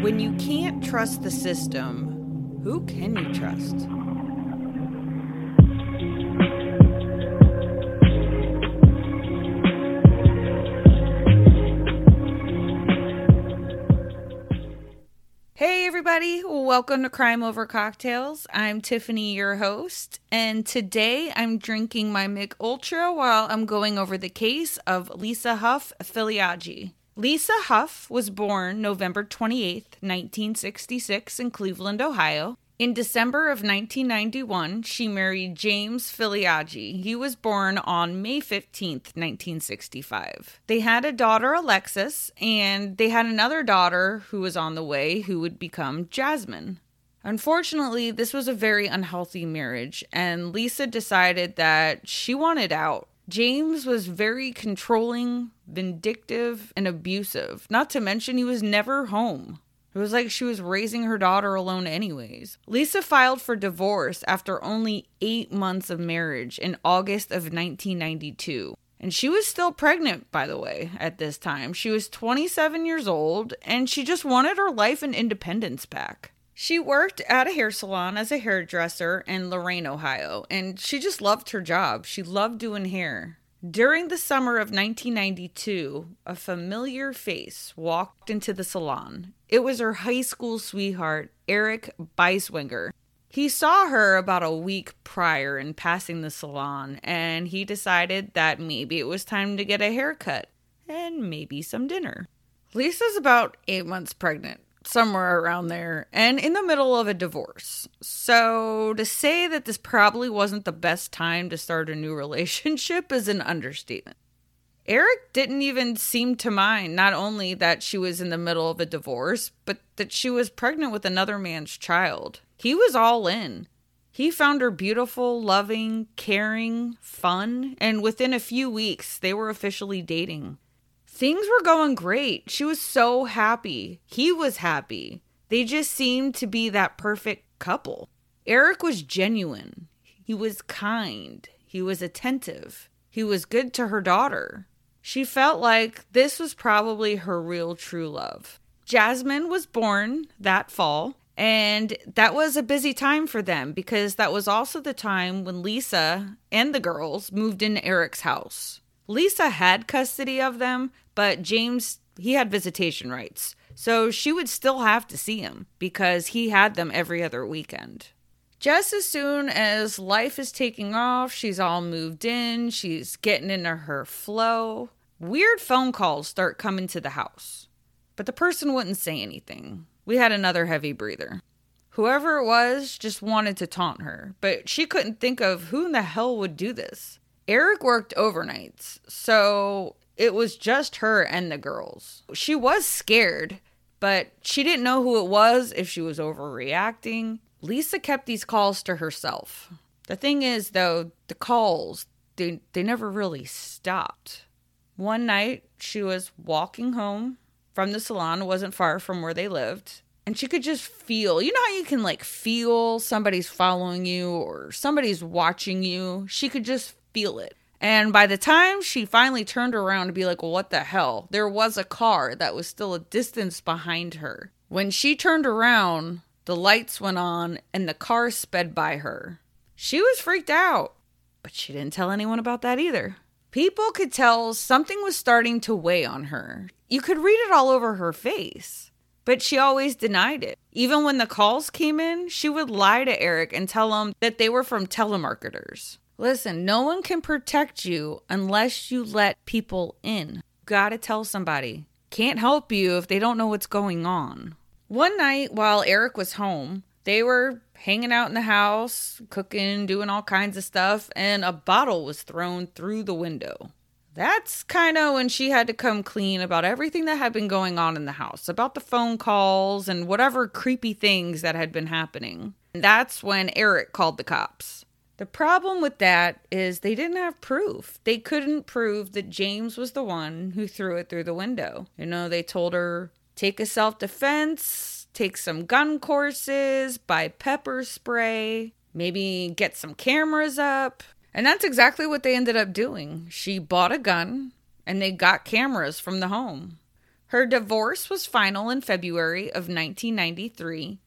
When you can't trust the system, who can you trust? Hey, everybody, welcome to Crime Over Cocktails. I'm Tiffany, your host, and today I'm drinking my Mich Ultra while I'm going over the case of Lisa Huff Filiaggi. Lisa Huff was born November 28, 1966, in Cleveland, Ohio. In December of 1991, she married James Filiaggi. He was born on May 15, 1965. They had a daughter, Alexis, and they had another daughter who was on the way who would become Jasmine. Unfortunately, this was a very unhealthy marriage, and Lisa decided that she wanted out. James was very controlling, vindictive, and abusive, not to mention he was never home. It was like she was raising her daughter alone, anyways. Lisa filed for divorce after only eight months of marriage in August of 1992. And she was still pregnant, by the way, at this time. She was 27 years old and she just wanted her life and independence back. She worked at a hair salon as a hairdresser in Lorain, Ohio, and she just loved her job. She loved doing hair. During the summer of 1992, a familiar face walked into the salon. It was her high school sweetheart, Eric Beiswenger. He saw her about a week prior in passing the salon, and he decided that maybe it was time to get a haircut and maybe some dinner. Lisa's about eight months pregnant somewhere around there, and in the middle of a divorce. So, to say that this probably wasn't the best time to start a new relationship is an understatement. Eric didn't even seem to mind not only that she was in the middle of a divorce, but that she was pregnant with another man's child. He was all in. He found her beautiful, loving, caring, fun, and within a few weeks, they were officially dating. Things were going great. She was so happy. He was happy. They just seemed to be that perfect couple. Eric was genuine. He was kind. He was attentive. He was good to her daughter. She felt like this was probably her real true love. Jasmine was born that fall, and that was a busy time for them because that was also the time when Lisa and the girls moved into Eric's house. Lisa had custody of them, but James, he had visitation rights. So she would still have to see him because he had them every other weekend. Just as soon as life is taking off, she's all moved in, she's getting into her flow. Weird phone calls start coming to the house, but the person wouldn't say anything. We had another heavy breather. Whoever it was just wanted to taunt her, but she couldn't think of who in the hell would do this. Eric worked overnights, so it was just her and the girls. She was scared, but she didn't know who it was, if she was overreacting. Lisa kept these calls to herself. The thing is, though, the calls, they, they never really stopped. One night, she was walking home from the salon, wasn't far from where they lived, and she could just feel you know how you can like feel somebody's following you or somebody's watching you? She could just feel it. And by the time she finally turned around to be like, well, what the hell? There was a car that was still a distance behind her. When she turned around, the lights went on and the car sped by her. She was freaked out, but she didn't tell anyone about that either. People could tell something was starting to weigh on her. You could read it all over her face, but she always denied it. Even when the calls came in, she would lie to Eric and tell him that they were from telemarketers. Listen, no one can protect you unless you let people in. Gotta tell somebody. Can't help you if they don't know what's going on. One night while Eric was home, they were hanging out in the house, cooking, doing all kinds of stuff, and a bottle was thrown through the window. That's kind of when she had to come clean about everything that had been going on in the house, about the phone calls and whatever creepy things that had been happening. And that's when Eric called the cops. The problem with that is they didn't have proof. They couldn't prove that James was the one who threw it through the window. You know, they told her, take a self defense, take some gun courses, buy pepper spray, maybe get some cameras up. And that's exactly what they ended up doing. She bought a gun and they got cameras from the home. Her divorce was final in February of 1993,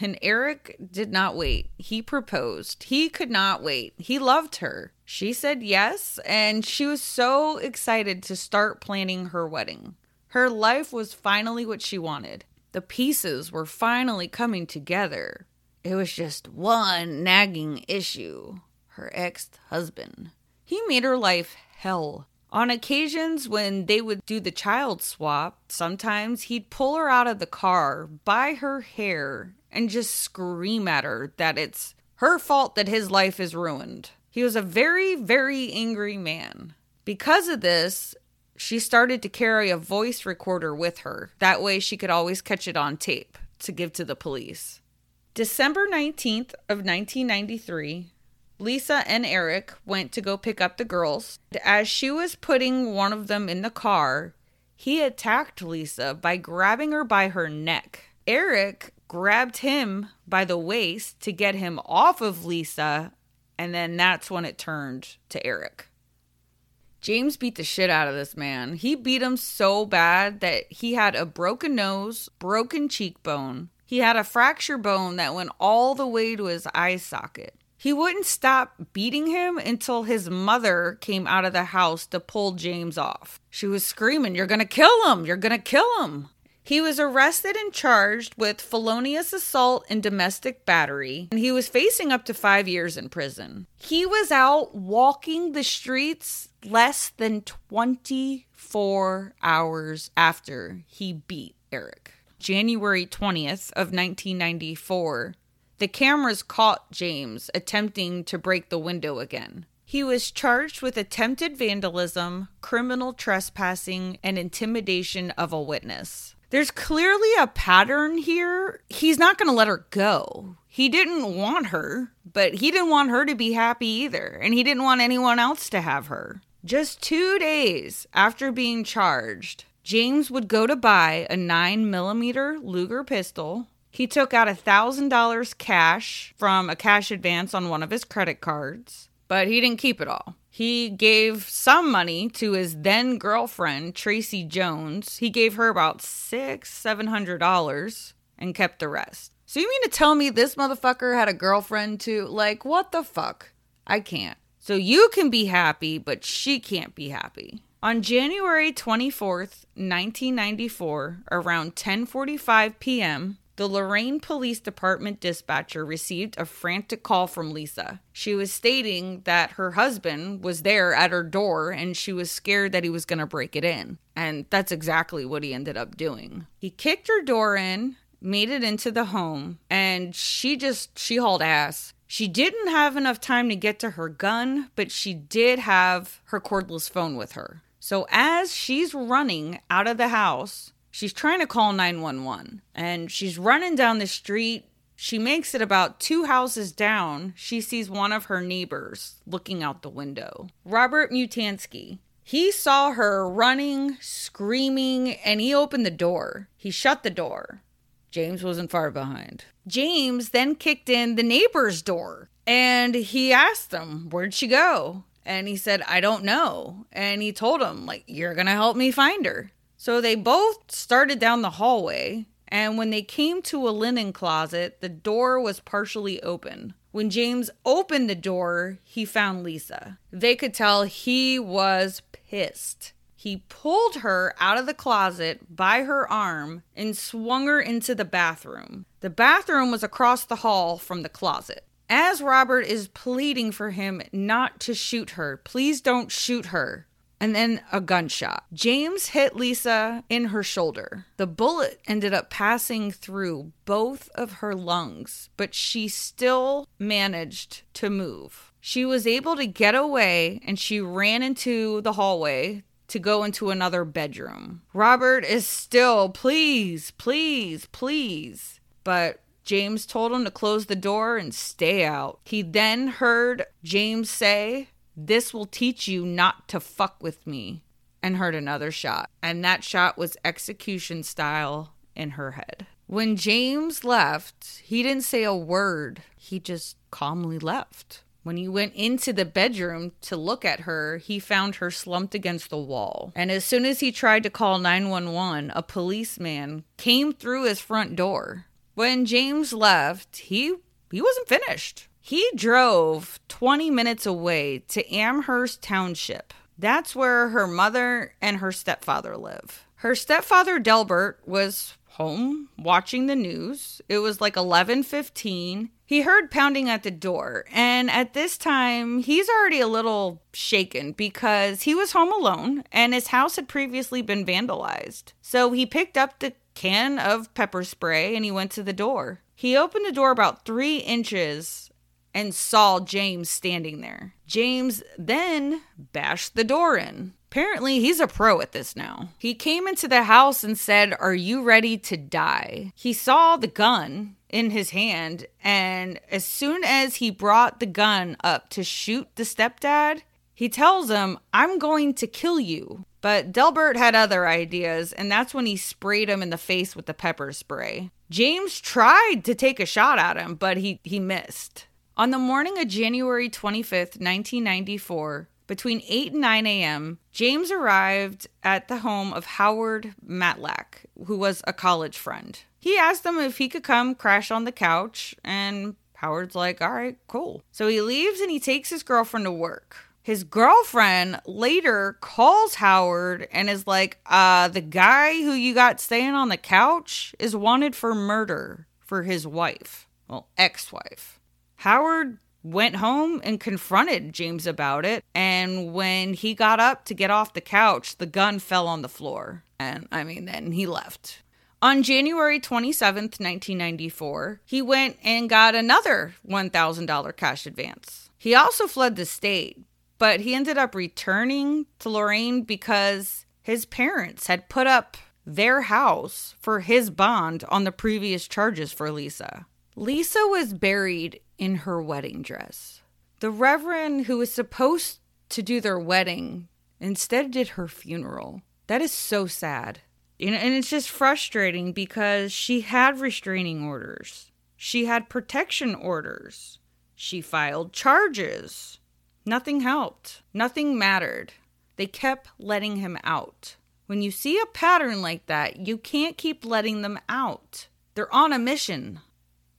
and Eric did not wait. He proposed. He could not wait. He loved her. She said yes, and she was so excited to start planning her wedding. Her life was finally what she wanted. The pieces were finally coming together. It was just one nagging issue her ex husband. He made her life hell. On occasions when they would do the child swap, sometimes he'd pull her out of the car by her hair and just scream at her that it's her fault that his life is ruined. He was a very, very angry man. Because of this, she started to carry a voice recorder with her. That way she could always catch it on tape to give to the police. December 19th of 1993, Lisa and Eric went to go pick up the girls. As she was putting one of them in the car, he attacked Lisa by grabbing her by her neck. Eric grabbed him by the waist to get him off of Lisa, and then that's when it turned to Eric. James beat the shit out of this man. He beat him so bad that he had a broken nose, broken cheekbone. He had a fracture bone that went all the way to his eye socket. He wouldn't stop beating him until his mother came out of the house to pull James off. She was screaming, You're gonna kill him! You're gonna kill him! He was arrested and charged with felonious assault and domestic battery, and he was facing up to five years in prison. He was out walking the streets less than 24 hours after he beat Eric. January 20th of 1994, the cameras caught James attempting to break the window again. He was charged with attempted vandalism, criminal trespassing, and intimidation of a witness. There's clearly a pattern here. He's not going to let her go. He didn't want her, but he didn't want her to be happy either, and he didn't want anyone else to have her. Just two days after being charged, James would go to buy a 9mm Luger pistol he took out $1,000 cash from a cash advance on one of his credit cards, but he didn't keep it all. He gave some money to his then girlfriend, Tracy Jones. He gave her about six, seven hundred dollars and kept the rest. So you mean to tell me this motherfucker had a girlfriend too? Like, what the fuck? I can't. So you can be happy, but she can't be happy. On January 24th, 1994, around 10:45 p.m., the Lorain Police Department dispatcher received a frantic call from Lisa. She was stating that her husband was there at her door and she was scared that he was going to break it in. And that's exactly what he ended up doing. He kicked her door in, made it into the home, and she just she hauled ass. She didn't have enough time to get to her gun, but she did have her cordless phone with her. So as she's running out of the house, She's trying to call 911 and she's running down the street. She makes it about two houses down. She sees one of her neighbors looking out the window. Robert Mutansky. He saw her running, screaming, and he opened the door. He shut the door. James wasn't far behind. James then kicked in the neighbor's door and he asked them, Where'd she go? And he said, I don't know. And he told him, like, you're going to help me find her. So they both started down the hallway, and when they came to a linen closet, the door was partially open. When James opened the door, he found Lisa. They could tell he was pissed. He pulled her out of the closet by her arm and swung her into the bathroom. The bathroom was across the hall from the closet. As Robert is pleading for him not to shoot her, please don't shoot her and then a gunshot. James hit Lisa in her shoulder. The bullet ended up passing through both of her lungs, but she still managed to move. She was able to get away and she ran into the hallway to go into another bedroom. Robert is still, please, please, please. But James told him to close the door and stay out. He then heard James say, this will teach you not to fuck with me. And heard another shot. And that shot was execution style in her head. When James left, he didn't say a word. He just calmly left. When he went into the bedroom to look at her, he found her slumped against the wall. And as soon as he tried to call 911, a policeman came through his front door. When James left, he he wasn't finished. He drove 20 minutes away to Amherst Township. That's where her mother and her stepfather live. Her stepfather Delbert was home watching the news. It was like 11:15. He heard pounding at the door, and at this time, he's already a little shaken because he was home alone and his house had previously been vandalized. So he picked up the can of pepper spray and he went to the door. He opened the door about 3 inches and saw James standing there. James then bashed the door in. Apparently, he's a pro at this now. He came into the house and said, Are you ready to die? He saw the gun in his hand, and as soon as he brought the gun up to shoot the stepdad, he tells him, I'm going to kill you. But Delbert had other ideas, and that's when he sprayed him in the face with the pepper spray. James tried to take a shot at him, but he, he missed. On the morning of January 25th, 1994, between 8 and 9 a.m., James arrived at the home of Howard Matlack, who was a college friend. He asked him if he could come crash on the couch, and Howard's like, all right, cool. So he leaves and he takes his girlfriend to work. His girlfriend later calls Howard and is like, uh, the guy who you got staying on the couch is wanted for murder for his wife. Well, ex wife. Howard went home and confronted James about it. And when he got up to get off the couch, the gun fell on the floor. And I mean, then he left. On January 27th, 1994, he went and got another $1,000 cash advance. He also fled the state, but he ended up returning to Lorain because his parents had put up their house for his bond on the previous charges for Lisa. Lisa was buried in her wedding dress. The reverend who was supposed to do their wedding instead did her funeral. That is so sad. You know, and it's just frustrating because she had restraining orders. She had protection orders. She filed charges. Nothing helped. Nothing mattered. They kept letting him out. When you see a pattern like that, you can't keep letting them out. They're on a mission.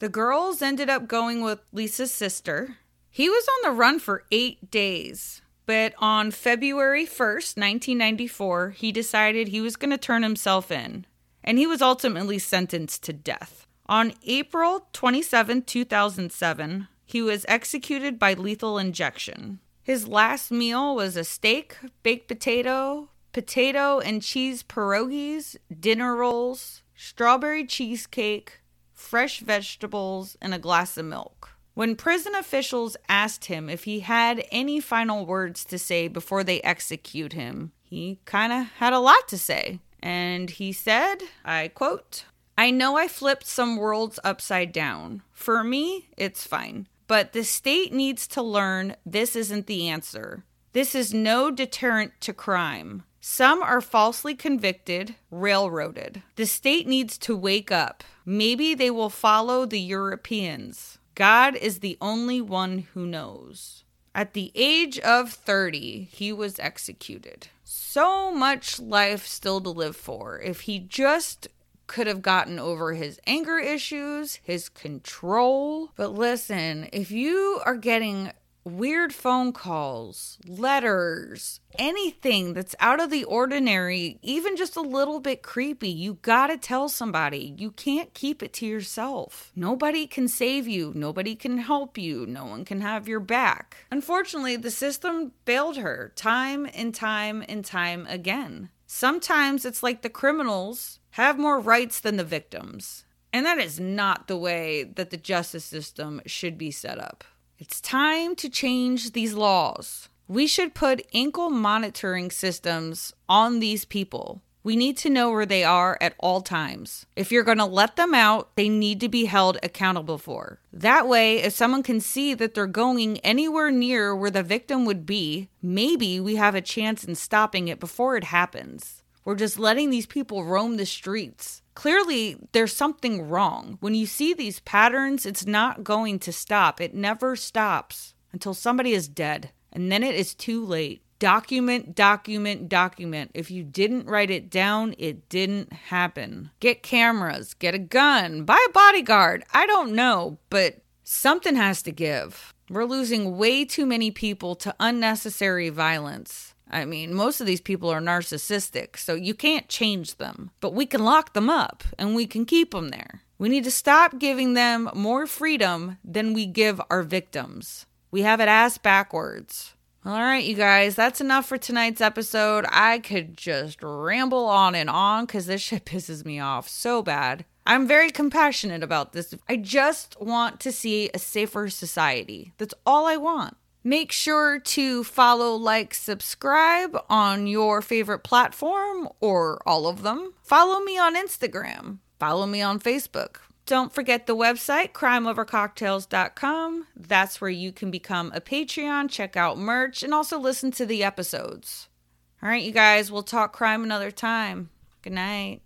The girls ended up going with Lisa's sister. He was on the run for eight days, but on February 1st, 1994, he decided he was going to turn himself in, and he was ultimately sentenced to death. On April 27, 2007, he was executed by lethal injection. His last meal was a steak, baked potato, potato and cheese pierogies, dinner rolls, strawberry cheesecake, fresh vegetables, and a glass of milk. When prison officials asked him if he had any final words to say before they execute him, he kind of had a lot to say. And he said, I quote, I know I flipped some worlds upside down. For me, it's fine. But the state needs to learn this isn't the answer. This is no deterrent to crime. Some are falsely convicted, railroaded. The state needs to wake up. Maybe they will follow the Europeans. God is the only one who knows. At the age of 30, he was executed. So much life still to live for. If he just could have gotten over his anger issues, his control. But listen, if you are getting weird phone calls, letters, anything that's out of the ordinary, even just a little bit creepy, you gotta tell somebody. You can't keep it to yourself. Nobody can save you, nobody can help you, no one can have your back. Unfortunately, the system failed her time and time and time again. Sometimes it's like the criminals have more rights than the victims. And that is not the way that the justice system should be set up. It's time to change these laws. We should put ankle monitoring systems on these people. We need to know where they are at all times. If you're going to let them out, they need to be held accountable for. That way, if someone can see that they're going anywhere near where the victim would be, maybe we have a chance in stopping it before it happens. We're just letting these people roam the streets clearly there's something wrong. When you see these patterns, it's not going to stop. It never stops. until somebody is dead, and then it is too late. Document, document, document. If you didn't write it down, it didn't happen. Get cameras, get a gun, buy a bodyguard. I don't know, but something has to give. We're losing way too many people to unnecessary violence. I mean, most of these people are narcissistic, so you can't change them. But we can lock them up and we can keep them there. We need to stop giving them more freedom than we give our victims. We have it ass backwards. All right, you guys, that's enough for tonight's episode. I could just ramble on and on because this shit pisses me off so bad. I'm very compassionate about this. I just want to see a safer society. That's all I want. Make sure to follow, like, subscribe on your favorite platform or all of them. Follow me on Instagram. Follow me on Facebook. Don't forget the website, crimeovercocktails.com. That's where you can become a Patreon, check out merch, and also listen to the episodes. All right, you guys, we'll talk crime another time. Good night.